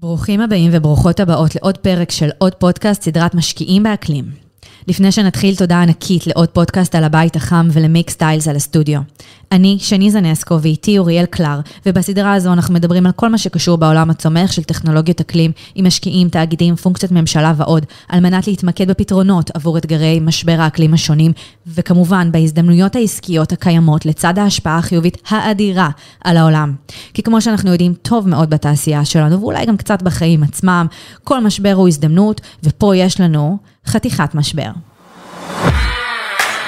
ברוכים הבאים וברוכות הבאות לעוד פרק של עוד פודקאסט, סדרת משקיעים באקלים. לפני שנתחיל, תודה ענקית לעוד פודקאסט על הבית החם ולמיק סטיילס על הסטודיו. אני, שני זנסקו, ואיתי אוריאל קלר, ובסדרה הזו אנחנו מדברים על כל מה שקשור בעולם הצומח של טכנולוגיות אקלים, עם משקיעים, תאגידים, פונקציות ממשלה ועוד, על מנת להתמקד בפתרונות עבור אתגרי משבר האקלים השונים, וכמובן בהזדמנויות העסקיות הקיימות לצד ההשפעה החיובית האדירה על העולם. כי כמו שאנחנו יודעים טוב מאוד בתעשייה שלנו, ואולי גם קצת בחיים עצמם, כל משבר הוא הזדמנות, ופה יש לנו חתיכת משבר.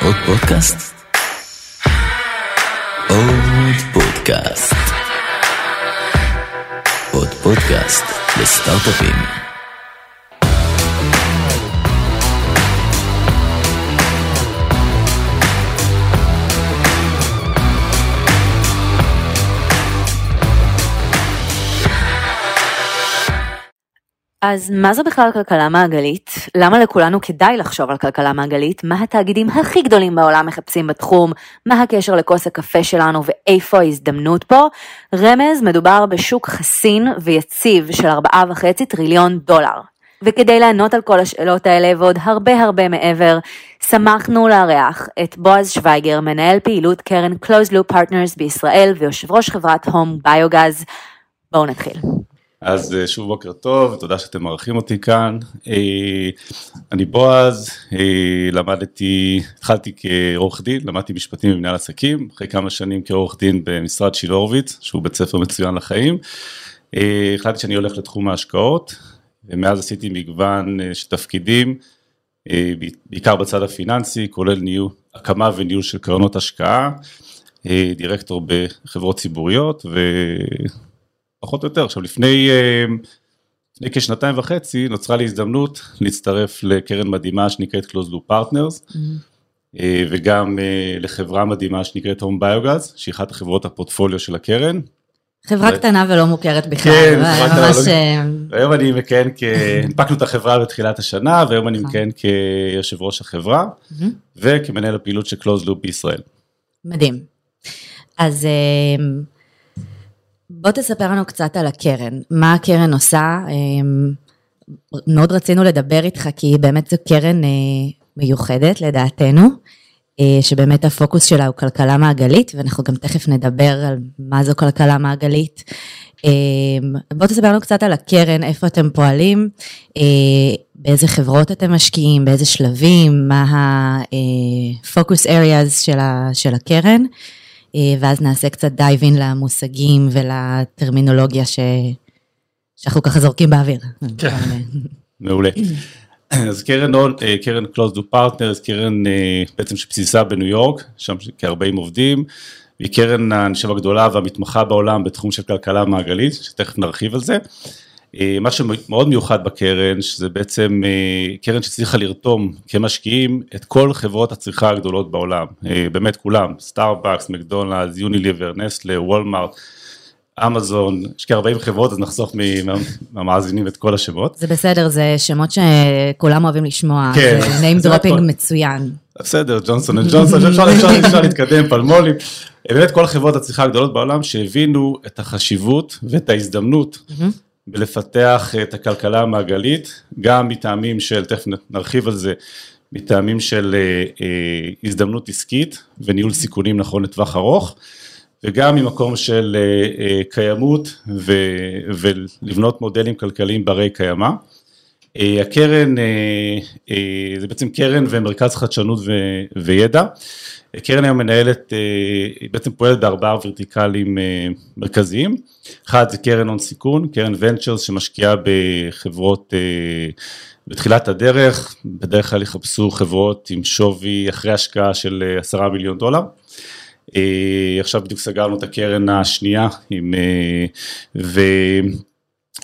עוד פודקאסט? עוד פודקאסט. עוד פודקאסט לסטארט-אפים. אז מה זו בכלל כלכלה מעגלית? למה לכולנו כדאי לחשוב על כלכלה מעגלית? מה התאגידים הכי גדולים בעולם מחפשים בתחום? מה הקשר לכוס הקפה שלנו ואיפה ההזדמנות פה? רמז, מדובר בשוק חסין ויציב של 4.5 טריליון דולר. וכדי לענות על כל השאלות האלה ועוד הרבה הרבה מעבר, שמחנו לארח את בועז שוויגר, מנהל פעילות קרן Closed Loop Partners בישראל ויושב ראש חברת הום ביוגז. בואו נתחיל. אז אה, שוב בוקר טוב, תודה שאתם מארחים אותי כאן. אה, אני בועז, אה, למדתי, התחלתי כעורך דין, למדתי משפטים במנהל עסקים, אחרי כמה שנים כעורך דין במשרד שילה הורוביץ, שהוא בית ספר מצוין לחיים. החלטתי שאני הולך לתחום ההשקעות, ומאז עשיתי מגוון של תפקידים, בעיקר בצד הפיננסי, כולל ניהול, הקמה וניהול של קרנות השקעה, דירקטור בחברות ציבוריות, ו... פחות או יותר. עכשיו לפני, אה, לפני כשנתיים וחצי נוצרה לי הזדמנות להצטרף לקרן מדהימה שנקראת Close Loop Partners, mm-hmm. וגם אה, לחברה מדהימה שנקראת Home Biogaz, שהיא אחת החברות הפורטפוליו של הקרן. חברה קטנה ולא מוכרת בכלל, כן, חברה קטנה ממש... לא... היום אני מכהן כ... הנפקנו את החברה בתחילת השנה, והיום אני מכהן כיושב ראש החברה, mm-hmm. וכמנהל הפעילות של Close Loop בישראל. מדהים. אז בוא תספר לנו קצת על הקרן, מה הקרן עושה, אמ, מאוד רצינו לדבר איתך כי באמת זו קרן אה, מיוחדת לדעתנו, אה, שבאמת הפוקוס שלה הוא כלכלה מעגלית, ואנחנו גם תכף נדבר על מה זו כלכלה מעגלית. אמ, בוא תספר לנו קצת על הקרן, איפה אתם פועלים, אה, באיזה חברות אתם משקיעים, באיזה שלבים, מה ה-focus areas של הקרן. אה, ואז נעשה קצת דייבין למושגים ולטרמינולוגיה ש... שאנחנו ככה זורקים באוויר. כן, מעולה. אז קרן הון, אה, קרן Close to Partners, קרן אה, בעצם שבסיסה בניו יורק, שם כ-40 עובדים, היא קרן אני חושב הגדולה והמתמחה בעולם בתחום של כלכלה מעגלית, שתכף נרחיב על זה. אה, מה שמאוד מיוחד בקרן, שזה בעצם אה, קרן שהצליחה לרתום כמשקיעים את כל חברות הצריכה הגדולות בעולם, אה, באמת כולם, סטארבקס, מקדונלדס, יוניליבר, נסלה, וולמארט, אמזון, יש כ-40 חברות, אז נחסוך מהמאזינים את כל השמות. זה בסדר, זה שמות שכולם אוהבים לשמוע, כן, זה name dropping מצוין. בסדר, ג'ונסון וג'ונסון, אפשר להתקדם, פלמולים. באמת כל החברות הצריכה הגדולות בעולם שהבינו את החשיבות ואת ההזדמנות. בלפתח את הכלכלה המעגלית, גם מטעמים של, תכף נרחיב על זה, מטעמים של אה, אה, הזדמנות עסקית וניהול סיכונים נכון לטווח ארוך, וגם ממקום של אה, קיימות ו, ולבנות מודלים כלכליים ברי קיימא. הקרן זה בעצם קרן ומרכז חדשנות ו, וידע. קרן היום מנהלת, היא בעצם פועלת בארבעה ורטיקלים מרכזיים. אחד זה קרן הון סיכון, קרן ונצ'רס שמשקיעה בחברות אה, בתחילת הדרך, בדרך כלל יחפשו חברות עם שווי אחרי השקעה של אה, עשרה מיליון דולר. אה, עכשיו בדיוק סגרנו את הקרן השנייה עם,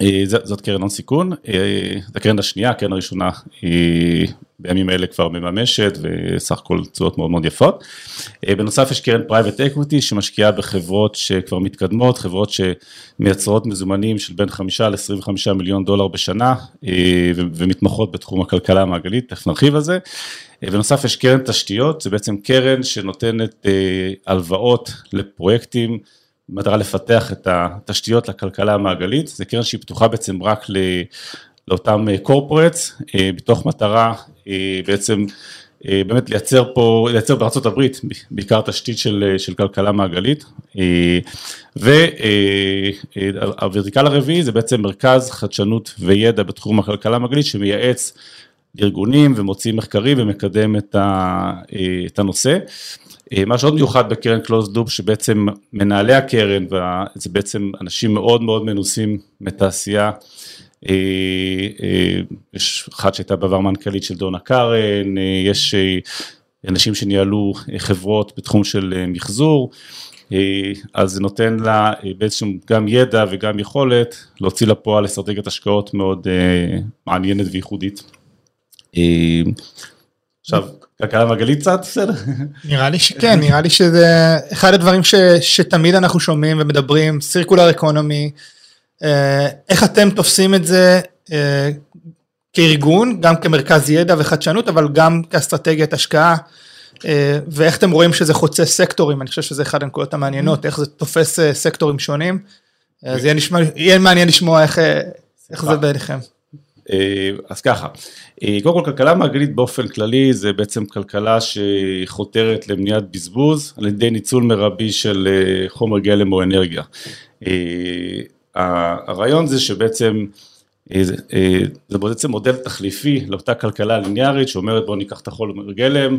וזאת קרן הון סיכון, זו הקרן השנייה, הקרן הראשונה היא בימים אלה כבר מממשת וסך הכל תשואות מאוד מאוד יפות. אה, בנוסף יש קרן private equity שמשקיעה בחברות שכבר מתקדמות, חברות שמייצרות מזומנים של בין 5 ל-25 מיליון דולר בשנה אה, ומתמחות בתחום הכלכלה המעגלית, תכף נרחיב על זה. אה, בנוסף יש קרן תשתיות, זה בעצם קרן שנותנת הלוואות לפרויקטים במטרה לפתח את התשתיות לכלכלה המעגלית, זו קרן שהיא פתוחה בעצם רק לאותם corporates, בתוך מטרה בעצם באמת לייצר פה, לייצר בארצות הברית בעיקר תשתית של, של כלכלה מעגלית. והוורטיקל הרביעי זה בעצם מרכז חדשנות וידע בתחום הכלכלה המעגלית שמייעץ לארגונים ומוציא מחקרים ומקדם את הנושא. מה שעוד מיוחד בקרן קלוז לופ שבעצם מנהלי הקרן זה בעצם אנשים מאוד מאוד מנוסים מתעשייה אה, אה, יש אחת שהייתה בעבר מנכ"לית של דונה קארן, אה, יש אנשים שניהלו חברות בתחום של מחזור, אז זה נותן לה בעצם גם ידע וגם יכולת להוציא לפועל אסטרטגיית השקעות מאוד מעניינת וייחודית. עכשיו, כלכלה מעגלית קצת, בסדר? נראה לי שכן, נראה לי שזה אחד הדברים ש, שתמיד אנחנו שומעים ומדברים, סירקולר אקונומי, אה, איך אתם תופסים את זה אה, כארגון, גם כמרכז ידע וחדשנות, אבל גם כאסטרטגיית השקעה, אה, ואיך אתם רואים שזה חוצה סקטורים, אני חושב שזה אחד הנקודות המעניינות, איך זה תופס סקטורים שונים, אז יהיה, נשמע, יהיה מעניין לשמוע איך, איך זה בעיניכם. אז ככה, קודם כל כלכלה מעגלית באופן כללי זה בעצם כלכלה שחותרת למניעת בזבוז על ידי ניצול מרבי של חומר גלם או אנרגיה. הרעיון זה שבעצם אה, אה, זה בעצם מודל תחליפי לאותה כלכלה ליניארית שאומרת בואו ניקח את החול גלם,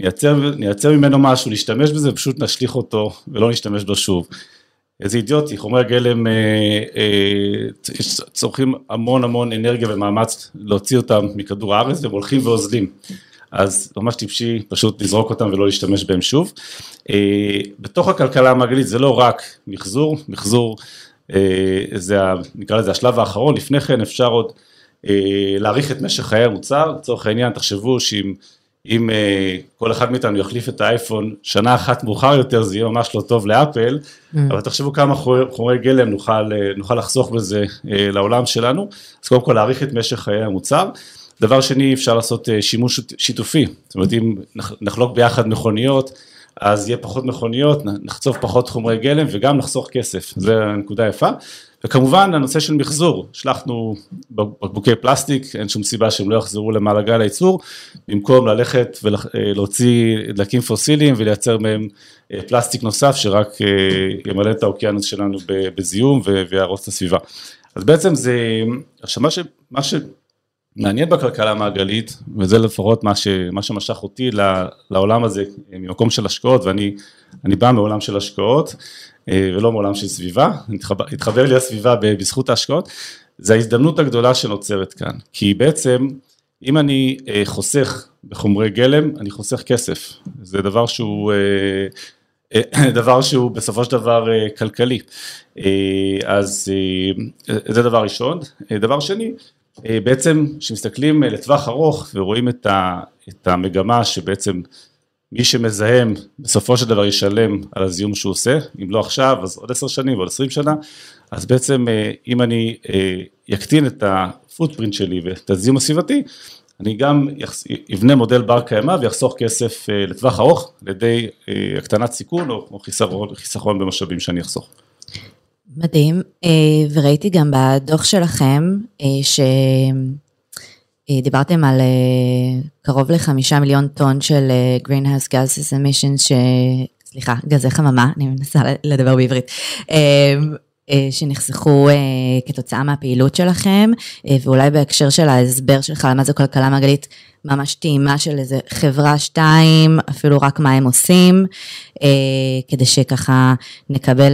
נייצר, נייצר ממנו משהו, נשתמש בזה ופשוט נשליך אותו ולא נשתמש בו שוב. איזה אידיוטי, חומרי הגלם אה, אה, צורכים המון המון אנרגיה ומאמץ להוציא אותם מכדור הארץ והם הולכים ואוזלים. אז ממש טיפשי פשוט לזרוק אותם ולא להשתמש בהם שוב. אה, בתוך הכלכלה המעגלית זה לא רק מחזור, מחזור אה, זה נקרא לזה השלב האחרון, לפני כן אפשר עוד אה, להאריך את משך חיי המוצר, לצורך העניין תחשבו שאם אם אה, כל אחד מאיתנו יחליף את האייפון שנה אחת מאוחר יותר זה יהיה ממש לא טוב לאפל, mm. אבל תחשבו כמה חומרי גלם נוכל, נוכל לחסוך בזה לעולם שלנו, אז קודם כל להאריך את משך חיי המוצר. דבר שני אפשר לעשות שימוש שיתופי, זאת אומרת אם נחלוק ביחד מכוניות אז יהיה פחות מכוניות, נחצוב פחות חומרי גלם וגם נחסוך כסף, זו הנקודה יפה. וכמובן הנושא של מחזור, שלחנו בקבוקי פלסטיק, אין שום סיבה שהם לא יחזרו למעגל הייצור, במקום ללכת ולהוציא דלקים פוסיליים ולייצר מהם אה, פלסטיק נוסף שרק אה, ימלא את האוקיינוס שלנו בזיהום ויהרוס את הסביבה. אז בעצם זה, עכשיו מה, ש, מה מעניין בכלכלה המעגלית, וזה לפחות מה, ש, מה שמשך אותי לעולם הזה ממקום של השקעות, ואני בא מעולם של השקעות אה, ולא מעולם של סביבה, התחבר, התחבר לי הסביבה בזכות ההשקעות, זה ההזדמנות הגדולה שנוצרת כאן, כי בעצם אם אני אה, חוסך בחומרי גלם, אני חוסך כסף, זה דבר שהוא אה, דבר שהוא בסופו של דבר כלכלי, אז זה דבר ראשון, דבר שני, בעצם כשמסתכלים לטווח ארוך ורואים את המגמה שבעצם מי שמזהם בסופו של דבר ישלם על הזיהום שהוא עושה, אם לא עכשיו אז עוד עשר שנים ועוד עשרים שנה, אז בעצם אה, אם אני יקטין את הפוטפרינט שלי ואת הזיהום הסביבתי, אני גם אבנה מודל בר קיימא ויחסוך כסף לטווח ארוך על ידי הקטנת סיכון או חיסכון, חיסכון במשאבים שאני אחסוך. מדהים, אה, וראיתי גם בדוח שלכם אה, שדיברתם על אה, קרוב לחמישה מיליון טון של greenhouse gases emissions, ש... סליחה, גזי חממה, אני מנסה לדבר בעברית, שנחסכו כתוצאה מהפעילות שלכם, ואולי בהקשר של ההסבר שלך על מה זו כלכלה מעגלית, ממש טעימה של איזה חברה שתיים, אפילו רק מה הם עושים, כדי שככה נקבל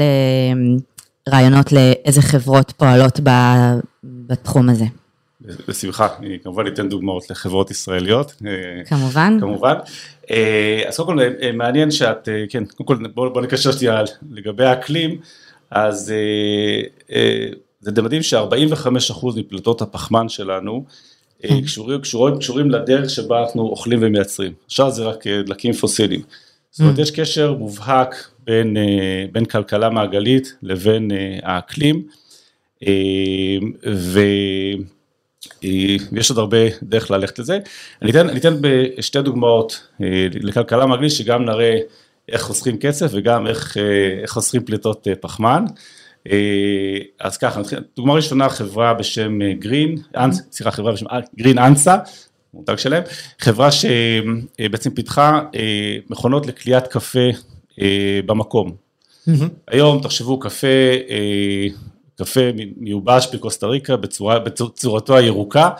רעיונות לאיזה חברות פועלות בתחום הזה. בשמחה, אני כמובן אתן דוגמאות לחברות ישראליות. כמובן. כמובן. אה, אז קודם כל אה, מעניין שאת, אה, כן, קודם כל בוא, בוא נקשר שנייה לגבי האקלים, אז זה מדהים ש-45% מפליטות הפחמן שלנו קשורים, קשורים, קשורים לדרך שבה אנחנו אוכלים ומייצרים, עכשיו זה רק דלקים פוסיליים. זאת אומרת יש קשר מובהק בין, בין כלכלה מעגלית לבין האקלים, אה, ויש עוד הרבה דרך ללכת לזה. אני אתן, אני אתן בשתי דוגמאות לכלכלה מעגלית שגם נראה איך חוסכים כסף וגם איך, איך חוסכים פליטות פחמן. אז ככה, דוגמה ראשונה חברה בשם גרין, סליחה חברה בשם גרין אנסה, מותג שלהם, חברה שבעצם פיתחה מכונות לקליית קפה במקום. היום תחשבו קפה, קפה מיובש בקוסטה ריקה בצורה, בצורתו הירוקה,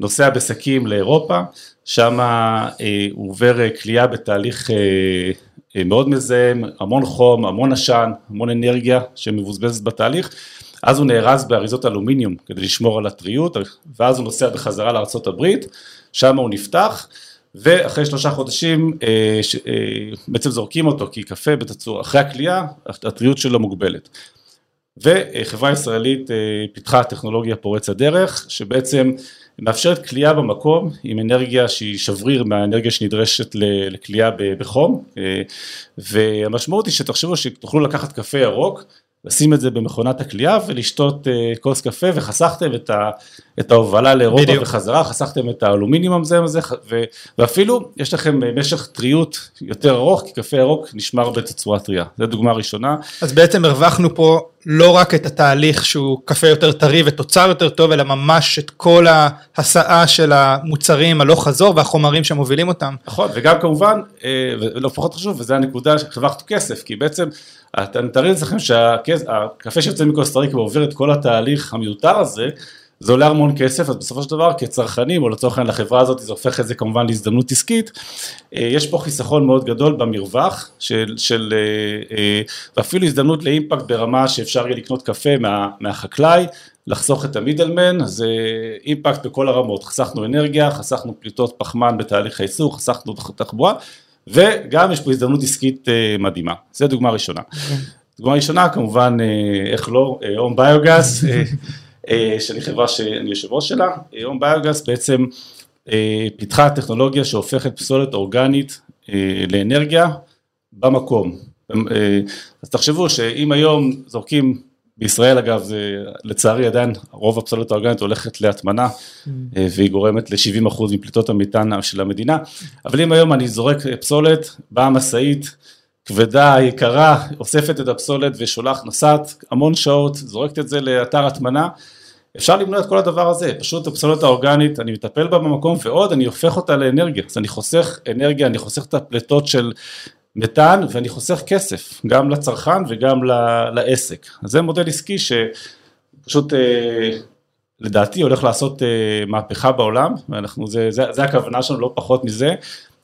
נוסע בשקים לאירופה, שם אה, הוא עובר כליאה בתהליך אה, אה, מאוד מזהם, המון חום, המון עשן, המון אנרגיה שמבוזבזת בתהליך, אז הוא נארז באריזות אלומיניום כדי לשמור על הטריות, ואז הוא נוסע בחזרה לארה"ב, שם הוא נפתח, ואחרי שלושה חודשים אה, ש, אה, בעצם זורקים אותו, כי קפה בתצור, אחרי הכלייה, הטריות שלו מוגבלת. וחברה ישראלית אה, פיתחה טכנולוגיה פורצת דרך, שבעצם מאפשרת כליאה במקום עם אנרגיה שהיא שבריר מהאנרגיה שנדרשת לכליאה בחום, אה, והמשמעות היא שתחשבו שתוכלו לקחת קפה ירוק, לשים את זה במכונת הכלייה ולשתות אה, כוס קפה וחסכתם את, את ההובלה לאירופה בדיוק. וחזרה, חסכתם את האלומיניום המזהם הזה ואפילו יש לכם משך טריות יותר ארוך כי קפה ירוק נשמר בתצורה טריה, זו דוגמה ראשונה. אז בעצם הרווחנו פה לא רק את התהליך שהוא קפה יותר טרי ותוצר יותר טוב אלא ממש את כל ההסעה של המוצרים הלוך חזור והחומרים שמובילים אותם. נכון וגם כמובן, אה, ולא פחות חשוב, וזו הנקודה שהרווחת כסף כי בעצם אתם תארו לעצמכם שהקפה שיוצא מקוסטה ריקה ועובר את כל התהליך המיותר הזה, זה עולה המון כסף, אז בסופו של דבר כצרכנים, או לצורך העניין לחברה הזאת, זה הופך את זה כמובן להזדמנות עסקית, אה, יש פה חיסכון מאוד גדול במרווח, של, של, אה, אה, ואפילו הזדמנות לאימפקט ברמה שאפשר יהיה לקנות קפה מה, מהחקלאי, לחסוך את המידלמן, זה אימפקט בכל הרמות, חסכנו אנרגיה, חסכנו פליטות פחמן בתהליך הייצור, חסכנו תחבורה, וגם יש פה הזדמנות עסקית מדהימה, זו דוגמה ראשונה. כן. דוגמה ראשונה כמובן, איך לא, הום ביוגז, שאני חברה שאני יושב ראש שלה, הום ביוגז בעצם פיתחה טכנולוגיה שהופכת פסולת אורגנית לאנרגיה במקום. אז תחשבו שאם היום זורקים בישראל אגב, זה לצערי עדיין רוב הפסולת האורגנית הולכת להטמנה mm. והיא גורמת ל-70% מפליטות המטען של המדינה, אבל אם היום אני זורק פסולת, באה משאית כבדה, יקרה, אוספת את הפסולת ושולח, נוסעת המון שעות, זורקת את זה לאתר הטמנה, אפשר למנוע את כל הדבר הזה, פשוט הפסולת האורגנית, אני מטפל בה במקום ועוד אני הופך אותה לאנרגיה, אז אני חוסך אנרגיה, אני חוסך את הפליטות של מתאן ואני חוסך כסף, גם לצרכן וגם לעסק. אז זה מודל עסקי שפשוט אה, לדעתי הולך לעשות אה, מהפכה בעולם, ואנחנו, זה, זה, זה הכוונה שלנו, לא פחות מזה,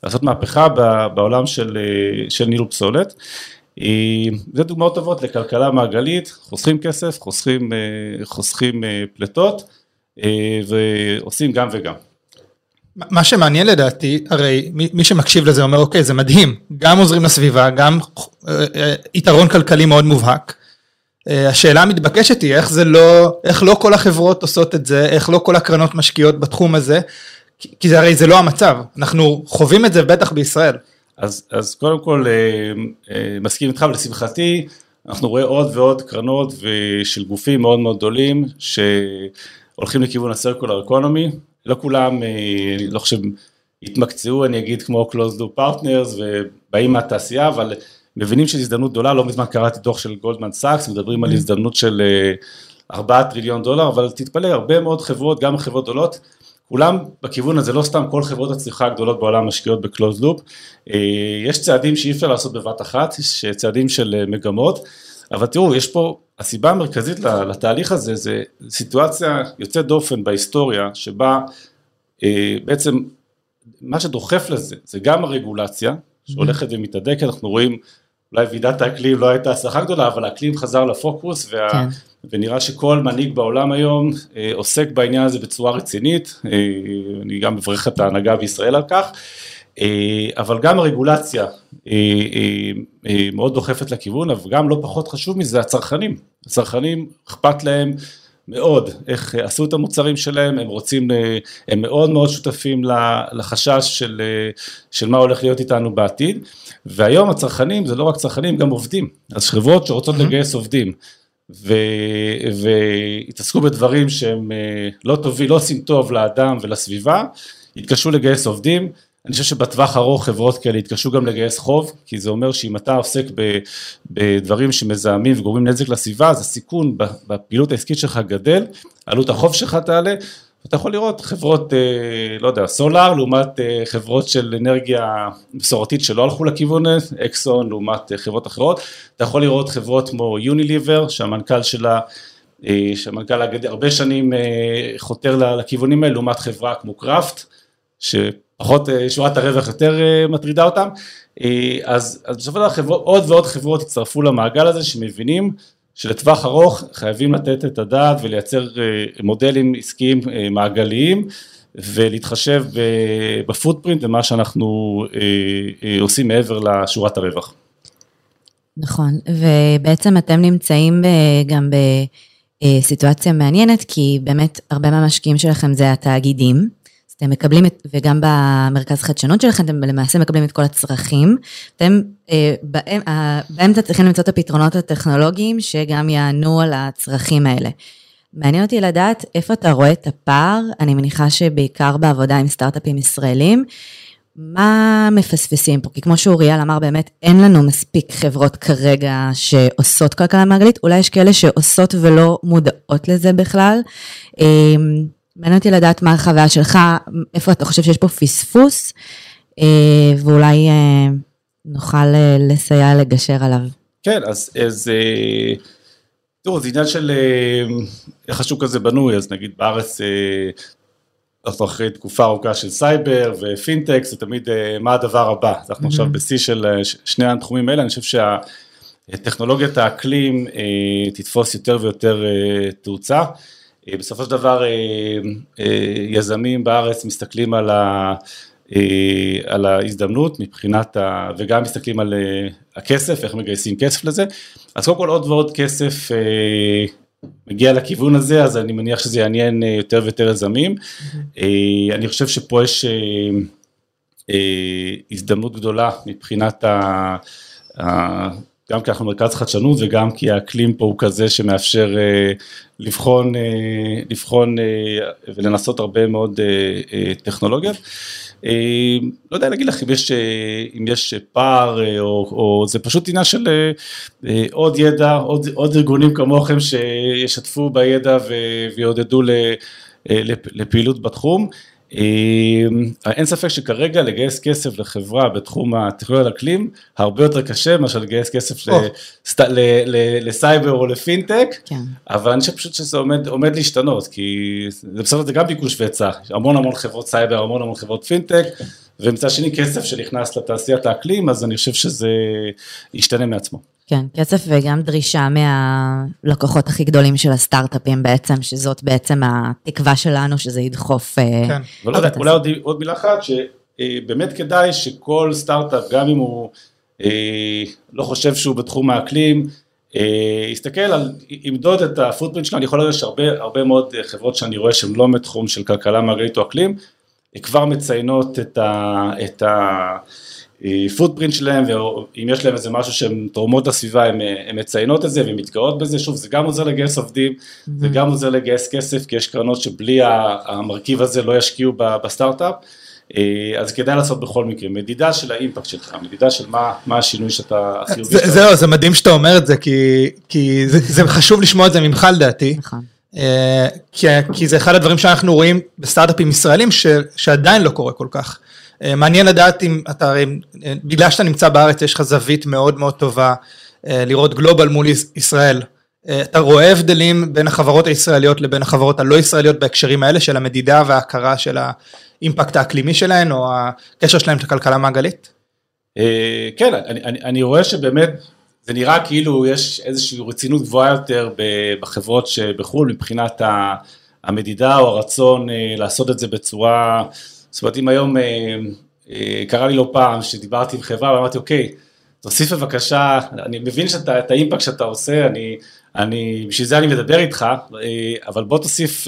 לעשות מהפכה בעולם של, אה, של ניהול פסולת. זה דוגמאות טובות לכלכלה מעגלית, חוסכים כסף, חוסכים, חוסכים פליטות ועושים גם וגם. מה שמעניין לדעתי, הרי מי שמקשיב לזה אומר אוקיי זה מדהים, גם עוזרים לסביבה, גם אה, אה, יתרון כלכלי מאוד מובהק. אה, השאלה המתבקשת היא איך זה לא, איך לא כל החברות עושות את זה, איך לא כל הקרנות משקיעות בתחום הזה, כי זה הרי זה לא המצב, אנחנו חווים את זה בטח בישראל. אז, אז קודם כל מסכים איתך ולשמחתי אנחנו רואים עוד ועוד קרנות של גופים מאוד מאוד גדולים שהולכים לכיוון הסרקולר אקונומי, לא כולם, אה, לא חושב, התמקצעו, אני אגיד, כמו closed loop partners ובאים מהתעשייה, אבל מבינים שזו הזדמנות גדולה, לא מזמן קראתי דוח של גולדמן סאקס, מדברים על mm-hmm. הזדמנות של 4 אה, טריליון דולר, אבל תתפלא, הרבה מאוד חברות, גם חברות גדולות, כולם בכיוון הזה, לא סתם כל חברות הצריכה הגדולות בעולם משקיעות ב-Closed Loop, אה, יש צעדים שאי אפשר לעשות בבת אחת, יש צעדים של מגמות, אבל תראו, יש פה, הסיבה המרכזית לתהליך הזה זה סיטואציה יוצאת דופן בהיסטוריה שבה אה, בעצם מה שדוחף לזה זה גם הרגולציה שהולכת ומתהדקת, אנחנו רואים אולי ועידת האקלים לא הייתה הצלחה גדולה, אבל האקלים חזר לפוקוס וה, כן. ונראה שכל מנהיג בעולם היום אה, עוסק בעניין הזה בצורה רצינית, אה, אני גם מברך את ההנהגה בישראל על כך. אה, אבל גם הרגולציה אה, אה, מאוד דוחפת לכיוון, אבל גם לא פחות חשוב מזה הצרכנים, הצרכנים אכפת להם מאוד איך עשו את המוצרים שלהם, הם רוצים, הם מאוד מאוד שותפים לחשש של, של מה הולך להיות איתנו בעתיד, והיום הצרכנים זה לא רק צרכנים, גם עובדים, אז חברות שרוצות mm-hmm. לגייס עובדים. והתעסקו בדברים שהם לא טובים, לא עושים טוב לאדם ולסביבה, התקשו לגייס עובדים, אני חושב שבטווח ארוך חברות כאלה יתקשו גם לגייס חוב, כי זה אומר שאם אתה עוסק בדברים שמזהמים וגורמים נזק לסביבה, אז הסיכון בפעילות העסקית שלך גדל, עלות החוב שלך תעלה, אתה יכול לראות חברות, אה, לא יודע, סולאר לעומת אה, חברות של אנרגיה מסורתית שלא הלכו לכיוון, אקסון לעומת אה, חברות אחרות, אתה יכול לראות חברות כמו יוניליבר, שהמנכ"ל שלה, שהמנכ"ל הרבה שנים חותר לכיוונים האלה, לעומת חברה כמו קראפט, שפחות שורת הרווח יותר מטרידה אותם, אז בסופו של דבר עוד ועוד חברות הצטרפו למעגל הזה שמבינים שלטווח ארוך חייבים לתת את הדעת ולייצר אה, מודלים עסקיים אה, מעגליים ולהתחשב בפוטפרינט ומה שאנחנו אה, עושים מעבר לשורת הרווח. נכון, ובעצם אתם נמצאים גם בסיטואציה מעניינת, כי באמת הרבה מהמשקיעים שלכם זה התאגידים. אתם מקבלים, את, וגם במרכז חדשנות שלכם, אתם למעשה מקבלים את כל הצרכים. אתם אה, בהם, אה, באמצע צריכים למצוא את הפתרונות הטכנולוגיים שגם יענו על הצרכים האלה. מעניין אותי לדעת איפה אתה רואה את הפער, אני מניחה שבעיקר בעבודה עם סטארט-אפים ישראלים, מה מפספסים פה? כי כמו שאוריאל אמר, באמת אין לנו מספיק חברות כרגע שעושות כלכלה מעגלית, אולי יש כאלה שעושות ולא מודעות לזה בכלל. מעניין אותי לדעת מה החוויה שלך, איפה אתה חושב שיש פה פספוס, אה, ואולי אה, נוכל אה, לסייע לגשר עליו. כן, אז, אז תראו, זה עניין של איך השוק הזה בנוי, אז נגיד בארץ אנחנו אחרי תקופה ארוכה של סייבר ופינטק, זה תמיד מה הדבר הבא, אז אנחנו mm-hmm. עכשיו בשיא של שני התחומים האלה, אני חושב שהטכנולוגיית האקלים תתפוס יותר ויותר תאוצה. אה, בסופו של דבר אה, אה, יזמים בארץ מסתכלים על, ה, על ההזדמנות מבחינת, ה, וגם מסתכלים על הכסף, איך מגייסים כסף לזה, אז קודם כל עוד ועוד כסף מגיע לכיוון הזה, אז אני מניח שזה יעניין יותר ויותר יזמים. אני חושב שפה יש הזדמנות גדולה מבחינת ה... גם כי אנחנו מרכז חדשנות וגם כי האקלים פה הוא כזה שמאפשר אה, לבחון, אה, לבחון אה, ולנסות הרבה מאוד טכנולוגיות. לא יודע להגיד לך אם יש, אם יש פער או, או זה פשוט עניין של עוד ידע, עוד, עוד ארגונים כמוכם שישתפו בידע ויעודדו לפעילות בתחום. אמ, אין ספק שכרגע לגייס כסף לחברה בתחום הטכנולוגיה לאקלים הרבה יותר קשה מאשר לגייס כסף לסייבר או לפינטק, כן. אבל אני חושב פשוט שזה עומד, עומד להשתנות, כי זה בסדר, זה גם ביקוש והיצע, המון המון חברות סייבר, המון המון חברות פינטק, ומצד שני כסף שנכנס לתעשיית האקלים, אז אני חושב שזה ישתנה מעצמו. כן, כסף וגם דרישה מהלקוחות הכי גדולים של הסטארט-אפים בעצם, שזאת בעצם התקווה שלנו שזה ידחוף. אה, כן, אולי, אולי עוד, עוד מילה אחת, שבאמת כדאי שכל סטארט-אפ, גם אם הוא אה, לא חושב שהוא בתחום האקלים, אה, יסתכל על, ימדוד את הפוטפרינט שלו, אני יכול לראות שהרבה הרבה מאוד חברות שאני רואה שהן לא מתחום של כלכלה מעגלית או אקלים, כבר מציינות את ה... את ה פוטפרינט שלהם, ואם יש להם איזה משהו שהן תורמות לסביבה, הן מציינות את זה והן מתגאות בזה, שוב, זה גם עוזר לגייס עובדים, mm-hmm. זה גם עוזר לגייס כסף, כי יש קרנות שבלי המרכיב הזה לא ישקיעו בסטארט-אפ. אה, אז כדאי לעשות בכל מקרה, מדידה של האימפקט שלך, מדידה של מה, מה השינוי שאתה החיובי שלך. זהו, זה מדהים שאתה אומר את זה, כי, כי זה, זה חשוב לשמוע את זה ממך לדעתי. נכון. אה, כי, כי זה אחד הדברים שאנחנו רואים בסטארט-אפים ישראלים ש, שעדיין לא קורה כל כך. אה, מעניין לדעת אם אתה, אה, בגלל שאתה נמצא בארץ יש לך זווית מאוד מאוד טובה אה, לראות גלובל מול ישראל. אתה רואה הבדלים בין החברות הישראליות לבין החברות הלא ישראליות בהקשרים האלה של המדידה וההכרה של האימפקט האקלימי שלהן או הקשר שלהן לכלכלה מעגלית? כן, אני, אני, אני רואה שבאמת זה נראה כאילו יש איזושהי רצינות גבוהה יותר בחברות שבחו"ל מבחינת המדידה או הרצון לעשות את זה בצורה זאת אומרת, אם היום אה, אה, קרה לי לא פעם שדיברתי עם חברה ואמרתי, אוקיי, תוסיף בבקשה, אני מבין שאתה, את האימפקט שאתה עושה, אני, אני, בשביל זה אני מדבר איתך, אה, אבל בוא תוסיף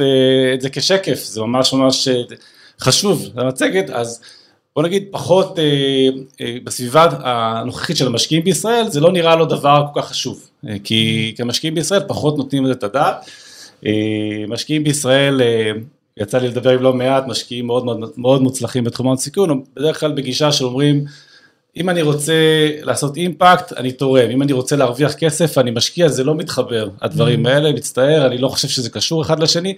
את זה כשקף, זה ממש ממש חשוב למצגת, אז בוא נגיד פחות בסביבה הנוכחית של המשקיעים בישראל, זה לא נראה לו דבר כל כך חשוב, כי כמשקיעים בישראל פחות נותנים לזה את הדעת, משקיעים בישראל יצא לי לדבר עם לא מעט משקיעים מאוד מאוד, מאוד מוצלחים בתחום ההון סיכון, בדרך כלל בגישה שאומרים, אם אני רוצה לעשות אימפקט, אני תורם, אם אני רוצה להרוויח כסף, אני משקיע, זה לא מתחבר, הדברים Mm. האלה, מצטער, אני לא חושב שזה קשור אחד לשני,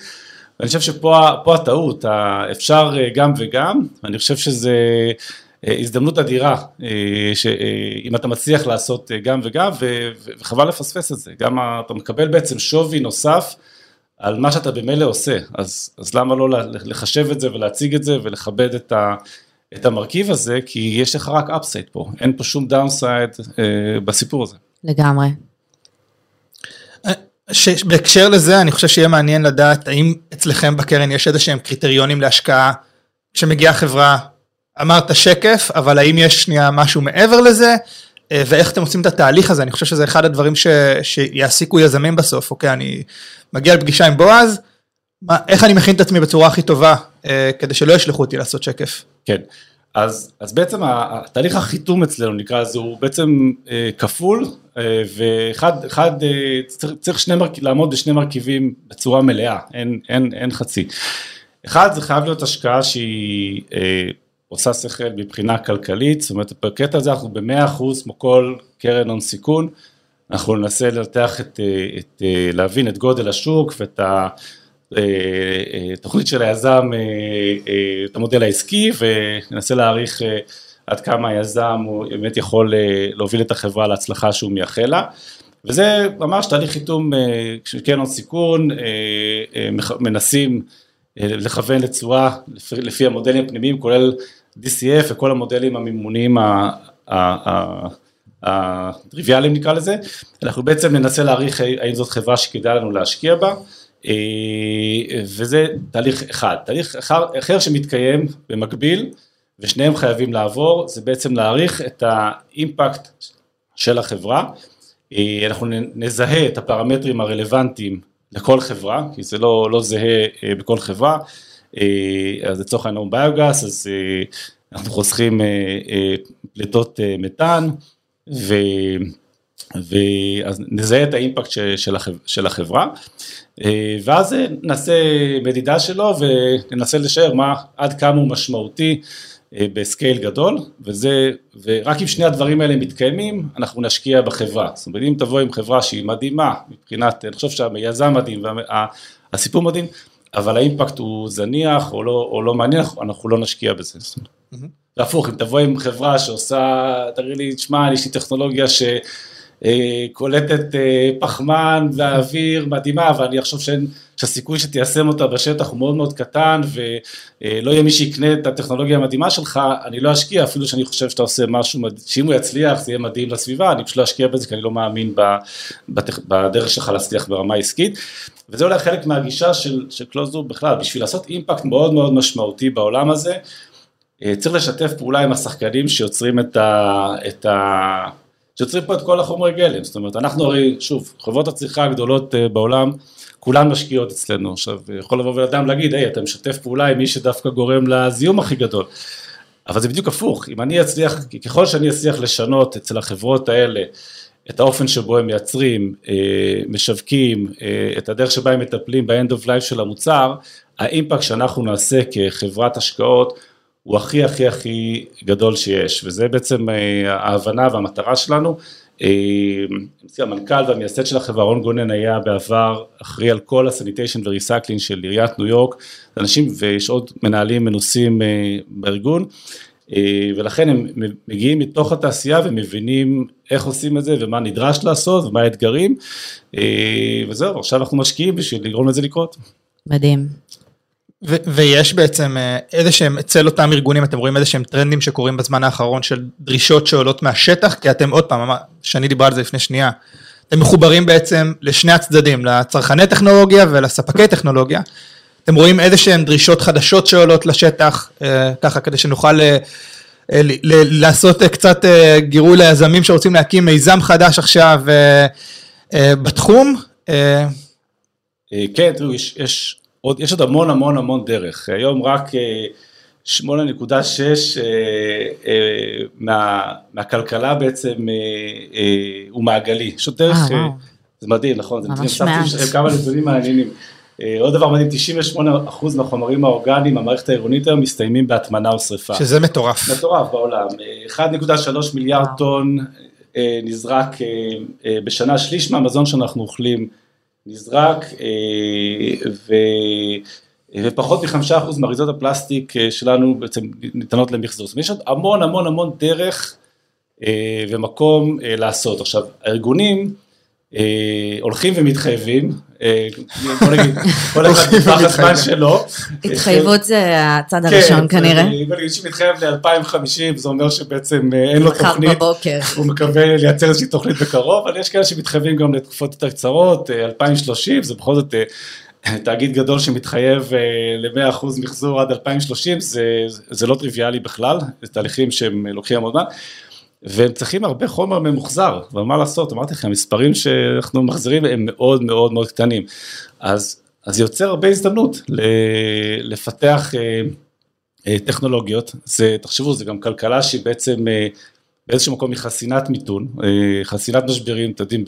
ואני חושב שפה פה הטעות, אפשר אה, גם וגם, אני חושב שזה אה, הזדמנות אדירה, אה, שאם אתה מצליח לעשות גם וגם, וחבל לפספס את זה, גם אתה מקבל בעצם שווי נוסף על מה שאתה במילא עושה, אז, אז למה לא לחשב את זה ולהציג את זה ולכבד את, ה, את המרכיב הזה, כי יש לך רק upside פה, אין פה שום downside אה, בסיפור הזה. לגמרי. ש- בהקשר לזה אני חושב שיהיה מעניין לדעת האם אצלכם בקרן יש איזה שהם קריטריונים להשקעה. כשמגיעה חברה אמרת שקל אבל האם יש שנייה משהו מעבר לזה? אה, ואיך אתם עושים את התהליך הזה אני חושב שזה אחד הדברים ש, שיעסיקו יזמים בסוף אוקיי אני מגיע לפגישה עם בועז מה, איך אני מכין את עצמי בצורה הכי טובה אה, כדי שלא ישלחו אותי לעשות שקף. כן, אז, אז בעצם התהליך החיתום אצלנו נקרא לזה הוא בעצם אה, כפול אה, ואחד אחד, אה, צריך, צריך שני מרכ... לעמוד בשני מרכיבים בצורה מלאה, אין, אין, אין חצי. אחד זה חייב להיות השקעה שהיא אה, עושה שכל מבחינה כלכלית, זאת אומרת בקטע הזה אנחנו במאה אחוז כמו כל קרן הון סיכון, אנחנו ננסה לנתח את, אה, את, אה, להבין את גודל השוק ואת ה... אה, של היזם, את המודל העסקי וננסה להעריך עד כמה היזם הוא באמת יכול להוביל את החברה להצלחה שהוא מייחל לה. וזה ממש תהליך חיתום של קרן הון סיכון, מנסים לכוון לתשואה לפי, לפי המודלים הפנימיים, כולל DCF וכל המודלים המימוניים הטריוויאליים נקרא לזה, אנחנו בעצם ננסה להעריך האם זאת חברה שכדאי לנו להשקיע בה, אה, וזה תהליך אחד. תהליך אחר, אחר שמתקיים במקביל, ושניהם חייבים לעבור, זה בעצם להעריך את האימפקט של החברה. אה, אנחנו נזהה את הפרמטרים הרלוונטיים לכל חברה, כי זה לא, לא זהה אה, בכל חברה. אה, אז לצורך העניין ביוגס, אז אה, אנחנו חוסכים אה, פליטות מתאן. ואז נזהה את האימפקט של החב- של החברה, ואז נעשה מדידה שלו וננסה לשער מה, עד כמה הוא משמעותי בסקייל גדול, וזה, ורק אם שני הדברים האלה מתקיימים, אנחנו נשקיע בחברה. זאת אומרת, אם תבוא עם חברה שהיא מדהימה, מבחינת, אני חושב שהיזם מדהים, והסיפור מדהים, אבל האימפקט הוא זניח או לא, או לא מעניין, אנחנו לא נשקיע בזה. והפוך, אם תבוא עם חברה שעושה, תראי לי, תשמע, יש לי טכנולוגיה שקולטת אה, פחמן ואוויר מדהימה, ואני אחשוב שאין, שהסיכוי שתיישם אותה בשטח הוא מאוד מאוד קטן, ולא יהיה מי שיקנה את הטכנולוגיה המדהימה שלך, אני לא אשקיע, אפילו שאני חושב שאתה עושה משהו, שאם הוא יצליח זה יהיה מדהים לסביבה, אני פשוט לא אשקיע בזה, כי אני לא מאמין בדרך שלך להצליח ברמה עסקית. וזה אולי חלק מהגישה של, של קלוזור בכלל, בשביל לעשות אימפקט מאוד מאוד משמעותי בעולם הזה, אה, צריך לשתף פעולה עם השחקנים שיוצרים את ה... את ה... שיוצרים פה את כל החומרי גלם, זאת אומרת, אנחנו הרי, שוב, חברות הצריכה הגדולות אה, בעולם, כולן משקיעות אצלנו, עכשיו, יכול לבוא בן אדם להגיד, היי, אתה משתף פעולה עם מי שדווקא גורם לזיהום הכי גדול, אבל זה בדיוק הפוך, אם אני אצליח, ככל שאני אצליח לשנות אצל החברות האלה, את האופן שבו הם מייצרים, אה, משווקים, אה, את הדרך שבה הם מטפלים ב-end of life של המוצר, האימפקט שאנחנו נעשה כחברת השקעות הוא הכי הכי הכי גדול שיש, וזה בעצם אה, ההבנה והמטרה שלנו. המנכ"ל והמייסד של החברה רון גונן היה בעבר אחראי על כל ה-sanitation ו-recycling של עיריית ניו יורק, אנשים ויש עוד מנהלים מנוסים בארגון, ולכן הם מגיעים מתוך התעשייה ומבינים איך עושים את זה ומה נדרש לעשות ומה האתגרים, אה, וזהו, עכשיו אנחנו משקיעים בשביל לגרום לזה לקרות. מדהים. ו- ויש בעצם אה, איזה שהם אצל אותם ארגונים אתם רואים איזה שהם טרנדים שקורים בזמן האחרון של דרישות שעולות מהשטח כי אתם עוד פעם שני דיברה על זה לפני שנייה אתם מחוברים בעצם לשני הצדדים לצרכני טכנולוגיה ולספקי טכנולוגיה אתם רואים איזה שהם דרישות חדשות שעולות לשטח אה, ככה כדי שנוכל אה, אה, ל- ל- לעשות קצת גירוי ליזמים שרוצים להקים מיזם חדש עכשיו בתחום. כן, תראו, יש, יש, עוד, יש עוד המון המון המון דרך. היום רק אה, 8.6 אה, אה, מה, מהכלכלה בעצם הוא מעגלי. יש עוד דרך. זה מדהים, נכון? זה ממש מעט. כמה נתונים מעניינים. אה, עוד דבר מדהים, 98% מהחומרים האורגניים, המערכת העירונית היום מסתיימים בהטמנה או שריפה. שזה מטורף. מטורף בעולם. אה, 1.3 מיליארד וואו. טון אה, נזרק אה, אה, בשנה, שליש מהמזון שאנחנו אוכלים נזרק, אה, ו... ופחות מחמישה אחוז מאריזות הפלסטיק אה, שלנו בעצם ניתנות למחזור. זאת אומרת, יש עוד המון המון המון דרך אה, ומקום אה, לעשות. עכשיו, הארגונים אה, הולכים ומתחייבים, אה, בוא נגיד, כל אחד בטווח הזמן. שלו. התחייבות זה הצד כן, הראשון כנראה. בוא נגיד שמתחייב ל-2050, זה אומר שבעצם אה, אין לו תוכנית. הוא מקווה לייצר איזושהי תוכנית בקרוב, אבל יש כאלה שמתחייבים גם לתקופות יותר קצרות, אה, 2030, זה בכל זאת אה, תאגיד גדול שמתחייב ל-100% מחזור עד 2030, זה, זה לא טריוויאלי בכלל, זה תהליכים שהם לוקחים המון זמן, והם צריכים הרבה חומר ממוחזר, אבל מה לעשות, אמרתי לכם, המספרים שאנחנו מחזירים הם מאוד מאוד מאוד קטנים, אז, אז זה יוצר הרבה הזדמנות לפתח אה, אה, טכנולוגיות, זה, תחשבו, זה גם כלכלה שהיא בעצם אה, באיזשהו מקום היא חסינת מיתון, חסינת משברים, אתם יודעים,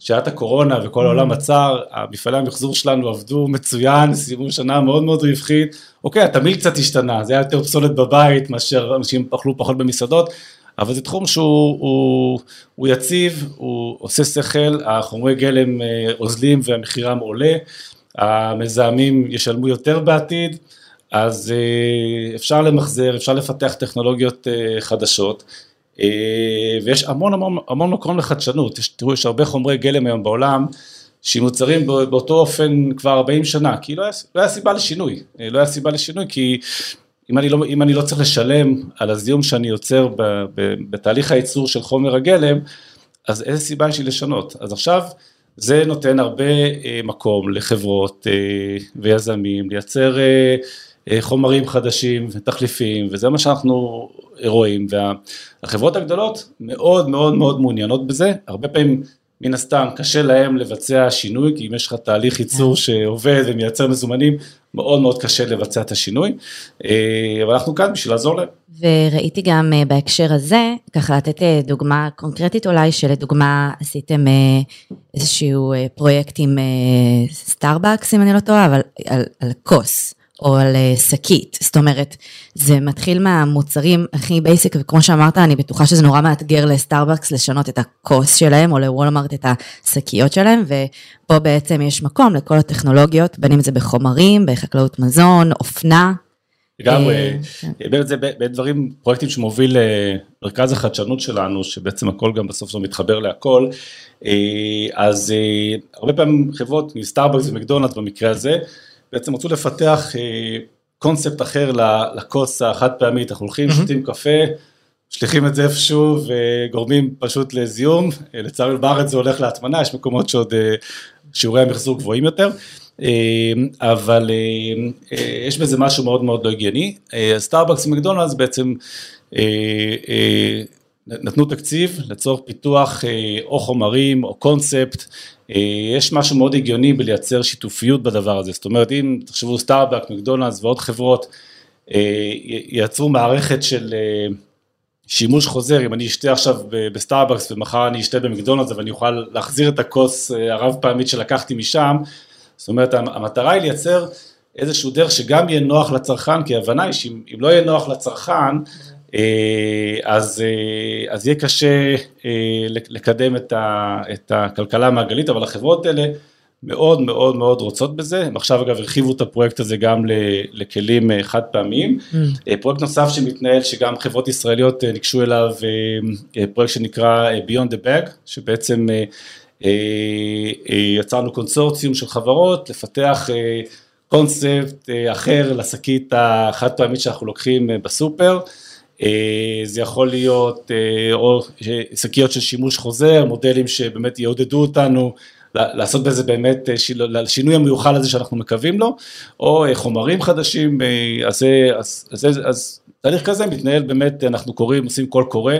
בשעת הקורונה וכל העולם עצר, המפעלי המחזור שלנו עבדו מצוין, סיימו שנה מאוד מאוד רווחית, אוקיי, התמהיל קצת השתנה, זה היה יותר פסולת בבית מאשר אנשים אכלו פחות במסעדות, אבל זה תחום שהוא הוא, הוא יציב, הוא עושה שכל, החומרי גלם אה, אוזלים והמחירם עולה, המזהמים ישלמו יותר בעתיד, אז אה, אפשר למחזר, אפשר לפתח טכנולוגיות אה, חדשות, ויש המון המון המון מקום לחדשנות, יש, תראו, יש הרבה חומרי גלם היום בעולם, שמוצרים בא- באותו אופן כבר 40 שנה, כי לא היה, לא היה סיבה לשינוי, לא היה סיבה לשינוי, כי אם אני, לא, אם אני לא צריך לשלם על הזיהום שאני יוצר ב, ב, בתהליך הייצור של חומר הגלם, אז איזה סיבה יש לי לשנות? אז עכשיו זה נותן הרבה אה, מקום לחברות אה, ויזמים לייצר אה, אה, חומרים חדשים ותחליפים, וזה מה שאנחנו רואים, והחברות הגדולות מאוד מאוד מאוד מעוניינות בזה, הרבה פעמים מן הסתם קשה להם לבצע שינוי, כי אם יש לך תהליך ייצור שעובד ומייצר מזומנים, מאוד מאוד קשה לבצע את השינוי, אה, אבל אנחנו כאן בשביל לעזור להם. וראיתי גם אה, בהקשר הזה, ככה לתת אה, דוגמה קונקרטית אולי, שלדוגמה עשיתם איזשהו פרויקט עם סטארבקס, אם אני לא טועה, אבל על, על כוס. או על אה, שקית, זאת אומרת, זה מתחיל מהמוצרים הכי basic, וכמו שאמרת, אני בטוחה שזה נורא מאתגר לסטארבקס לשנות את הכוס שלהם, או לוולמרט את השקיות שלהם, ופה בעצם יש מקום לכל הטכנולוגיות, בין אם זה בחומרים, בחקלאות מזון, אופנה. לגמרי, אה. באמת זה בין דברים, פרויקטים שמוביל אה, מרכז החדשנות שלנו, שבעצם הכל גם בסוף זה מתחבר להכל, אז הרבה פעמים חברות מסטארבקס ומקדונלדס במקרה הזה, בעצם רצו לפתח אה, קונספט אחר לכוס החד פעמית, אנחנו הולכים, שותים קפה, משליכים את זה איפשהו וגורמים פשוט לזיהום, אה, לצערנו בארץ זה הולך להטמנה, יש מקומות שעוד אה, שיעורי המחזור גבוהים יותר, אבל יש בזה משהו מאוד מאוד לא הגיוני, סטארבקס ומקדונלדס בעצם נתנו תקציב לצורך פיתוח אה, או חומרים או קונספט, אה, יש משהו מאוד הגיוני בלייצר שיתופיות בדבר הזה, זאת אומרת אם תחשבו סטארבקס, מקדונלדס ועוד חברות אה, ייצרו מערכת של שימוש חוזר, אם אני אשתה עכשיו בסטארבקס ומחר אני אשתה במקדונלדס ואני אוכל להחזיר את הכוס הרב פעמית שלקחתי משם, זאת אומרת המ- המטרה היא לייצר איזשהו דרך שגם יהיה נוח לצרכן, כי ההבנה היא שאם אם לא יהיה נוח לצרכן, אה, אז, אה, אז יהיה קשה אה, לק- לקדם את, ה, את הכלכלה המעגלית, אבל החברות האלה מאוד מאוד מאוד רוצות בזה, הם עכשיו אגב הרחיבו את הפרויקט הזה גם לכלים אה, חד פעמיים. אה, פרויקט נוסף שמתנהל, שגם חברות ישראליות אה, ניגשו אליו, אה, אה, פרויקט שנקרא אה, Beyond the Bag, שבעצם אה, אה, אה, יצרנו קונסורציום של חברות לפתח אה, קונספט אה, אחר לשקית החד פעמית שאנחנו לוקחים אה, בסופר. אה, זה יכול להיות אה, או שקיות של שימוש חוזר, מודלים שבאמת יעודדו אותנו לעשות בזה באמת אה, לשינוי המיוחל הזה שאנחנו מקווים לו, או אה, חומרים חדשים, אה, אז, אז, אז, אז, תהליך כזה מתנהל באמת, אנחנו קוראים, עושים קול קורא,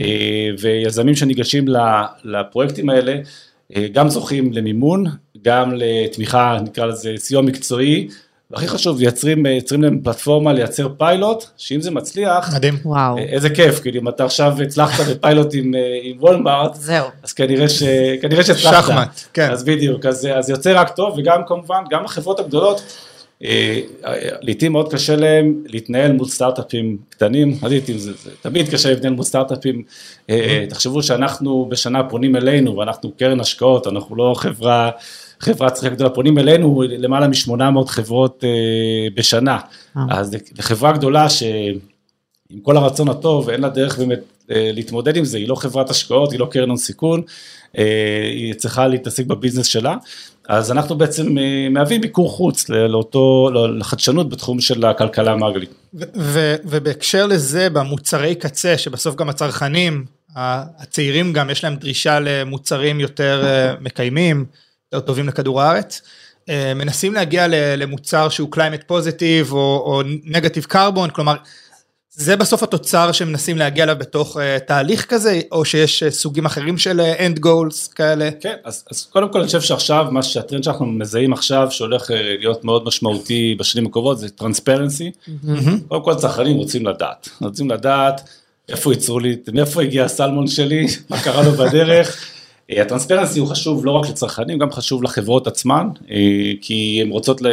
אה, ויזמים שניגשים לפרויקטים האלה, אה, גם זוכים למימון, גם לתמיכה, נקרא לזה סיוע מקצועי, והכי חשוב, מייצרים, יוצרים להם פלטפורמה לייצר פיילוט, שאם זה מצליח, מדהים. וואו. אה, איזה כיף, כאילו אם אתה עכשיו הצלחת בפיילוט עם, אה, עם וולמארט, זהו. אז כנראה, ש... כנראה שהצלחת. שחמט, כן. אז בדיוק, אז, אז יוצא רק טוב, וגם כמובן, גם החברות הגדולות, אה, לעיתים מאוד קשה להם להתנהל מול סטארט-אפים קטנים, אז לעיתים זה, זה תמיד קשה להתנהל מול סטארט-אפים, אה, אה, תחשבו שאנחנו בשנה פונים אלינו, ואנחנו קרן השקעות, אנחנו לא חברה, חברה צריכה גדולה, פונים אלינו למעלה מ-800 חברות אה, בשנה, אה. אז לחברה גדולה ש... עם כל הרצון הטוב, אין לה דרך באמת אה, להתמודד עם זה, היא לא חברת השקעות, היא לא קרן הון סיכון, אה, היא צריכה להתעסק בביזנס שלה, אז אנחנו בעצם אה, מהווים מיקור חוץ לאותו, לחדשנות בתחום של הכלכלה המעגלית. ו- ו- ובהקשר לזה, במוצרי קצה, שבסוף גם הצרכנים, הצעירים גם, יש להם דרישה למוצרים יותר מקיימים, יותר טובים לכדור הארץ. אה, מנסים להגיע למוצר שהוא climate positive או, או negative carbon, כלומר, זה בסוף התוצר שמנסים להגיע אליו בתוך uh, תהליך כזה, או שיש uh, סוגים אחרים של uh, end goals כאלה? כן, אז, אז קודם כל אני חושב שעכשיו, מה שהטרנד שאנחנו מזהים עכשיו, שהולך אה, להיות מאוד משמעותי בשנים הקרובות, זה טרנספרנסי. קודם כל צרכנים רוצים לדעת, רוצים לדעת איפה ייצרו לי, מאיפה הגיע הסלמון שלי, מה קרה לו בדרך. אה, הטרנספרנסי הוא חשוב לא רק לצרכנים, גם חשוב לחברות עצמן, אה, כי הן רוצות ל...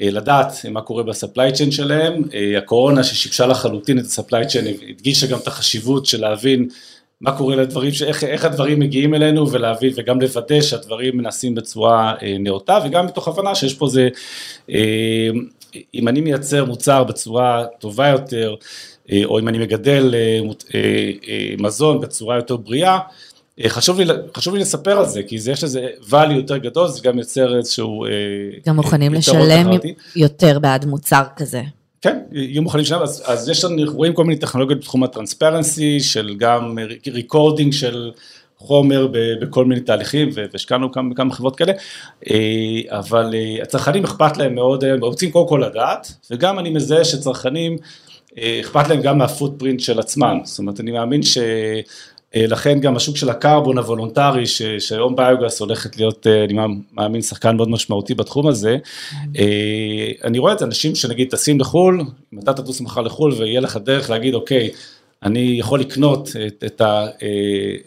אה, לדעת מה קורה בספליי צ'יין שלהם, הקורונה ששיבשה לחלוטין את הספליי צ'יין הדגישה גם את החשיבות של להבין מה קורה לדברים, איך, איך הדברים מגיעים אלינו ולהבין וגם לוודא שהדברים נעשים בצורה נאותה וגם מתוך הבנה שיש פה זה, אם אני מייצר מוצר בצורה טובה יותר או אם אני מגדל מזון בצורה יותר בריאה, חשוב לי, חשוב לי לספר על זה, כי זה, יש לזה value יותר גדול, זה גם יוצר איזשהו... גם מוכנים לשלם תחרותי. יותר בעד מוצר כזה. כן, יהיו מוכנים לשלם, אז, אז יש לנו, רואים כל מיני טכנולוגיות בתחום ה transparency, של גם recording של חומר ב, בכל מיני תהליכים, והשקענו כמה, כמה חברות כאלה, אה, אבל אה, הצרכנים אכפת להם מאוד, הם רוצים קודם כל לדעת, וגם אני מזהה שצרכנים, אה, אכפת להם גם מה footprint של עצמם, זאת אומרת, אני מאמין ש... אה, לכן גם השוק של הקרבון הוולונטרי, ש- ש HomeBiogas הולכת להיות, אה, אני מאמין, שחקן מאוד משמעותי בתחום הזה, אה, אני רואה את אנשים שנגיד טסים לחו"ל, אם אתה תטוס מחר לחו"ל ויהיה לך דרך להגיד, אוקיי, אני יכול לקנות את, את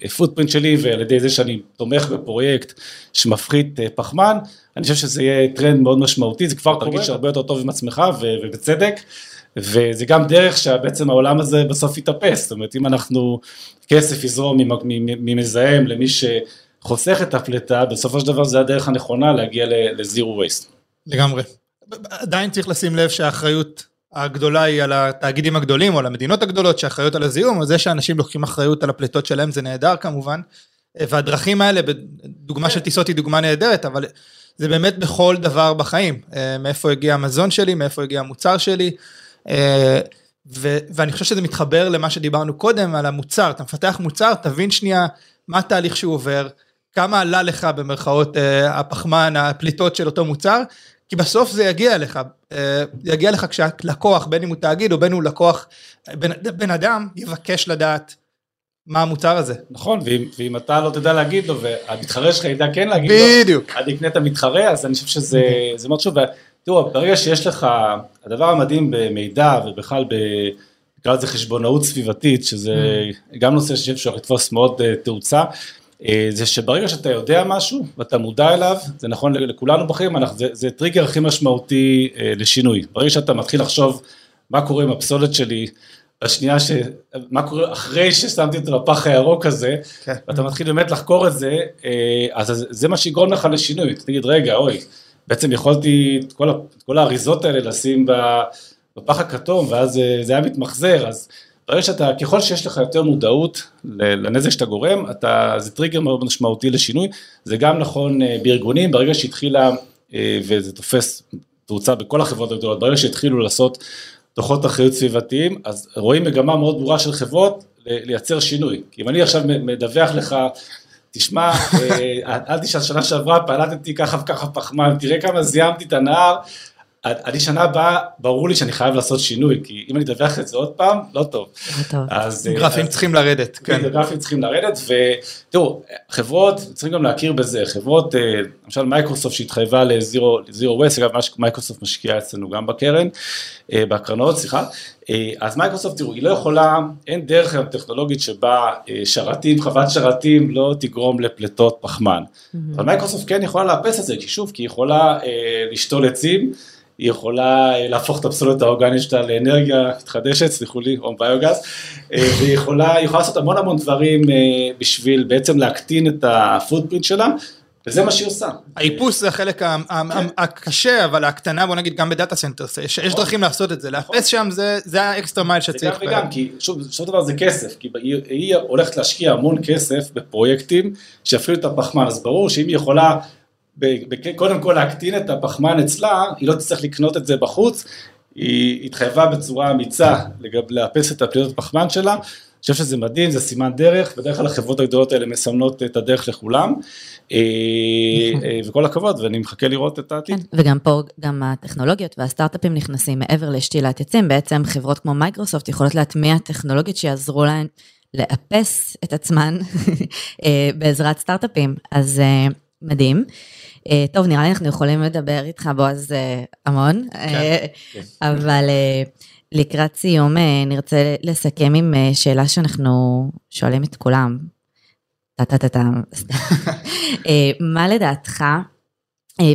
ה footprint שלי ועל ידי זה שאני תומך בפרויקט שמפחית פחמן, אני חושב שזה יהיה טרנד מאוד משמעותי, זה כבר תרגיש הרבה יותר טוב עם עצמך ובצדק. וזה גם דרך שבעצם העולם הזה בסוף יתאפס, זאת אומרת אם אנחנו, כסף יזרום ממזהם למי שחוסך את הפליטה, בסופו של דבר זה הדרך הנכונה להגיע לזירו וייסט. לגמרי. עדיין צריך לשים לב שהאחריות הגדולה היא על התאגידים הגדולים או על המדינות הגדולות שאחריות על הזיהום, אז זה שאנשים לוקחים אחריות על הפליטות שלהם זה נהדר כמובן, והדרכים האלה, דוגמה של טיסות היא דוגמה נהדרת, אבל זה באמת בכל דבר בחיים, מאיפה הגיע המזון שלי, מאיפה הגיע המוצר שלי, ו- ואני חושב שזה מתחבר למה שדיברנו קודם על המוצר, אתה מפתח מוצר, תבין שנייה מה התהליך שהוא עובר, כמה עלה לך במרכאות הפחמן, הפליטות של אותו מוצר, כי בסוף זה יגיע אליך, יגיע לך כשהלקוח, בין אם הוא תאגיד או בין אם הוא לקוח, בן, בן אדם יבקש לדעת מה המוצר הזה. נכון, ואם, ואם אתה לא תדע להגיד לו, והמתחרה שלך ידע כן להגיד בדיוק. לו, עד יקנה את המתחרה, אז אני חושב שזה זה מאוד חשוב. תראו, ברגע שיש לך, הדבר המדהים במידע ובכלל ב... נקרא לזה חשבונאות סביבתית, שזה גם נושא שהולך לתפוס מאוד תאוצה, זה שברגע שאתה יודע משהו ואתה מודע אליו, זה נכון לכולנו בחיים, זה, זה טריגר הכי משמעותי לשינוי. ברגע שאתה מתחיל לחשוב מה קורה עם הפסולת שלי, בשנייה ש... מה קורה אחרי ששמתי אותו בפח הירוק הזה, כן. ואתה מתחיל באמת לחקור את זה, אז זה מה שיגרום לך לשינוי, תגיד רגע אוי, בעצם יכולתי את כל, את כל האריזות האלה לשים בפח הכתום, ואז זה היה מתמחזר, אז ברגע שאתה, ככל שיש לך יותר מודעות לנזק שאתה גורם, אתה, זה טריגר מאוד משמעותי לשינוי, זה גם נכון בארגונים, ברגע שהתחילה, וזה תופס תאוצה בכל החברות הגדולות, ברגע שהתחילו לעשות דוחות אחריות סביבתיים, אז רואים מגמה מאוד ברורה של חברות לייצר שינוי, כי אם אני עכשיו מדווח לך, תשמע, אל תשאל, שנה שעברה פלטתי ככה וככה פחמן, תראה כמה זיהמתי את הנהר, אני שנה הבאה, ברור לי שאני חייב לעשות שינוי, כי אם אני אדווח את זה עוד פעם, לא טוב. לא טוב. אז... אה, גרפים צריכים לרדת, כן. גרפים צריכים לרדת, ותראו, חברות, צריכים גם להכיר בזה, חברות, אה, למשל מייקרוסופט שהתחייבה ל zero waste, אגב, מה שמייקרוסופט משקיעה אצלנו גם בקרן, אה, בקרנות, סליחה, אז מייקרוסופט, תראו, היא לא יכולה, אין דרך היום טכנולוגית שבה שרתים, חוות שרתים לא תגרום לפליטות פחמן. אבל מייקרוסופט כן יכולה לאפס את זה, כי שוב, כי היא יכולה לשתול עצים, היא יכולה אה, להפוך את הפסולת האורגנית שלה לאנרגיה מתחדשת, סליחו לי, או ביוגז, אה, והיא יכולה, יכולה לעשות המון המון דברים אה, בשביל בעצם להקטין את ה footprint שלה, וזה מה שהיא עושה. האיפוס זה החלק ה- הקשה, אבל ההקטנה, בוא נגיד, גם ב data centers, יש יש דרכים לעשות את זה, לאפס שם זה- ה extra mile זה גם שצריך. וגם, כי שוב, בסופו דבר זה כסף, כי היא, הולכת להשקיע המון כסף בפרויקטים שיפעילו את הפחמן, אז ברור שאם היא יכולה קודם כל להקטין את הפחמן אצלה, היא לא תצטרך לקנות את זה בחוץ, היא התחייבה בצורה אמיצה לגב, לאפס את הפליטות הפחמן שלה, אני חושב שזה מדהים, זה סימן דרך, בדרך כלל החברות הגדולות האלה מסמנות את הדרך לכולם, אה, אה, וכל הכבוד, ואני מחכה לראות את העתיד. כן, וגם פה, גם הטכנולוגיות והסטארט-אפים נכנסים מעבר לשתילת עצים, בעצם חברות כמו מייקרוסופט יכולות להטמיע טכנולוגיות שיעזרו להן לאפס את עצמן אה, בעזרת סטארט-אפים, אז מדהים. אה, טוב, נראה לי אנחנו יכולים לדבר איתך, בועז, אה, המון, אה, כן. אבל לקראת סיום נרצה לסכם עם שאלה שאנחנו שואלים את כולם. מה לדעתך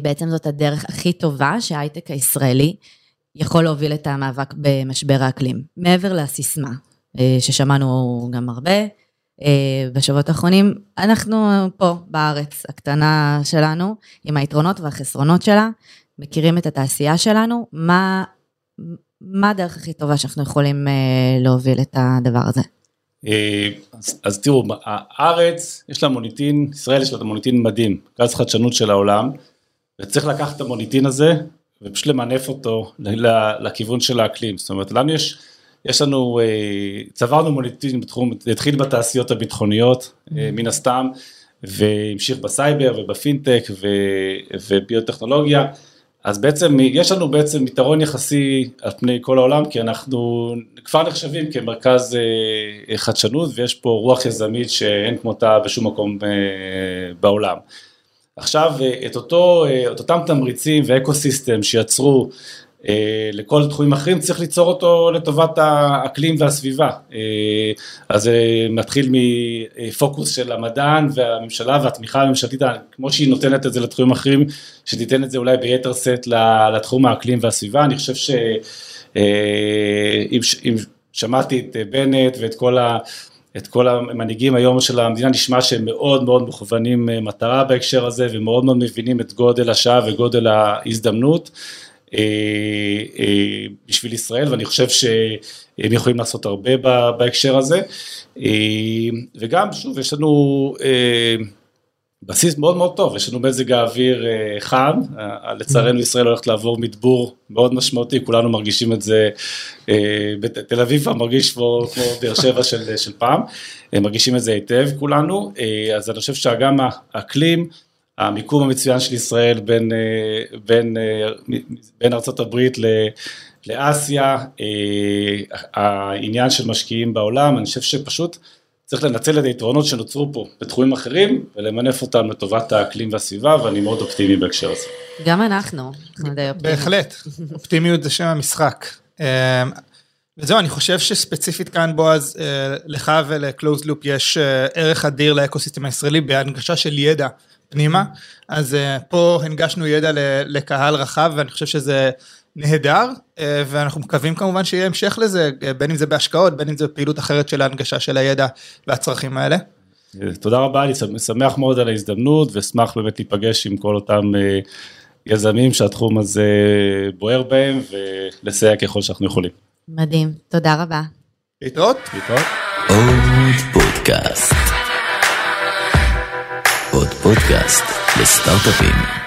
בעצם זאת הדרך הכי טובה שההייטק הישראלי יכול להוביל את המאבק במשבר האקלים, מעבר לסיסמה, ששמענו גם הרבה בשבועות האחרונים. אנחנו פה בארץ הקטנה שלנו, עם היתרונות והחסרונות שלה, מכירים את התעשייה שלנו, מה, מה הדרך הכי טובה שאנחנו יכולים אה, להוביל את הדבר הזה? אה, אז, אז תראו, הארץ, יש לה מוניטין, ישראל יש לה מוניטין מדהים, גז חדשנות של העולם, וצריך לקחת את המוניטין הזה ופשוט למנף אותו לכיוון של האקלים, זאת אומרת, לנו יש, יש לנו, אה, צברנו מוניטין בתחום, התחיל בתעשיות הביטחוניות, אה, מן הסתם, והמשיך בסייבר ובפינטק ו- וביוטכנולוגיה, אז בעצם יש לנו בעצם יתרון יחסי על פני כל העולם, כי אנחנו כבר נחשבים כמרכז אה, חדשנות ויש פה רוח יזמית שאין כמותה בשום מקום בעולם. עכשיו, את, אותו, את אותם תמריצים ואקו סיסטם שיצרו לכל תחומים אחרים, צריך ליצור אותו לטובת האקלים והסביבה. אה, אז זה מתחיל מפוקוס של המדען והממשלה והתמיכה הממשלתית, כמו שהיא נותנת את זה לתחומים אחרים, שתיתן את זה אולי ביתר שאת לתחום האקלים והסביבה. אני חושב ש... אה, אם, אם שמעתי את בנט ואת כל ה... את כל המנהיגים היום של המדינה נשמע שהם מאוד מאוד מכוונים אה, מטרה בהקשר הזה ומאוד מאוד מבינים את גודל השעה וגודל ההזדמנות אה, אה, בשביל ישראל ואני חושב שהם יכולים לעשות הרבה בהקשר הזה. אה, וגם שוב יש לנו אה, בסיס מאוד מאוד טוב, יש לנו מזג האוויר אה, חם, אה, לצערנו ישראל הולכת לעבור מדבור מאוד משמעותי, כולנו מרגישים את זה, אה, בתל אביב כבר מרגיש כמו, כמו באר שבע של, של פעם, אה, מרגישים את זה היטב כולנו, אה, אז אני חושב שגם האקלים, המיקום המצוין של ישראל בין, אה, בין, אה, בין ארה"ב ל... לאסיה, אה, העניין של משקיעים בעולם, אני חושב שפשוט צריך לנצל את היתרונות שנוצרו פה בתחומים אחרים ולמנף אותם לטובת האקלים והסביבה ואני מאוד אופטימי בהקשר הזה. גם אנחנו, אנחנו די אופטימיים. בהחלט, אופטימיות זה שם המשחק. וזהו, אני חושב שספציפית כאן, בועז, לך ולקלוז לופ יש ערך אדיר לאקוסיסטם הישראלי בהנגשה של ידע פנימה, אז אה, פה הנגשנו ידע לקהל רחב, ואני חושב שזה נהדר, אה, ואנחנו מקווים כמובן שיהיה המשך לזה, אה, בין אם זה בהשקעות, בין אם זה בפעילות אחרת של ההנגשה של הידע והצרכים האלה. תודה רבה, אני שמח מאוד על ההזדמנות ואשמח באמת להיפגש עם כל אותם יזמים שהתחום הזה בוער בהם ולסייע ככל שאנחנו יכולים. מדהים, תודה רבה. להתראות. להתראות. עוד פודקאסט. עוד פודקאסט לסטארט-אפים.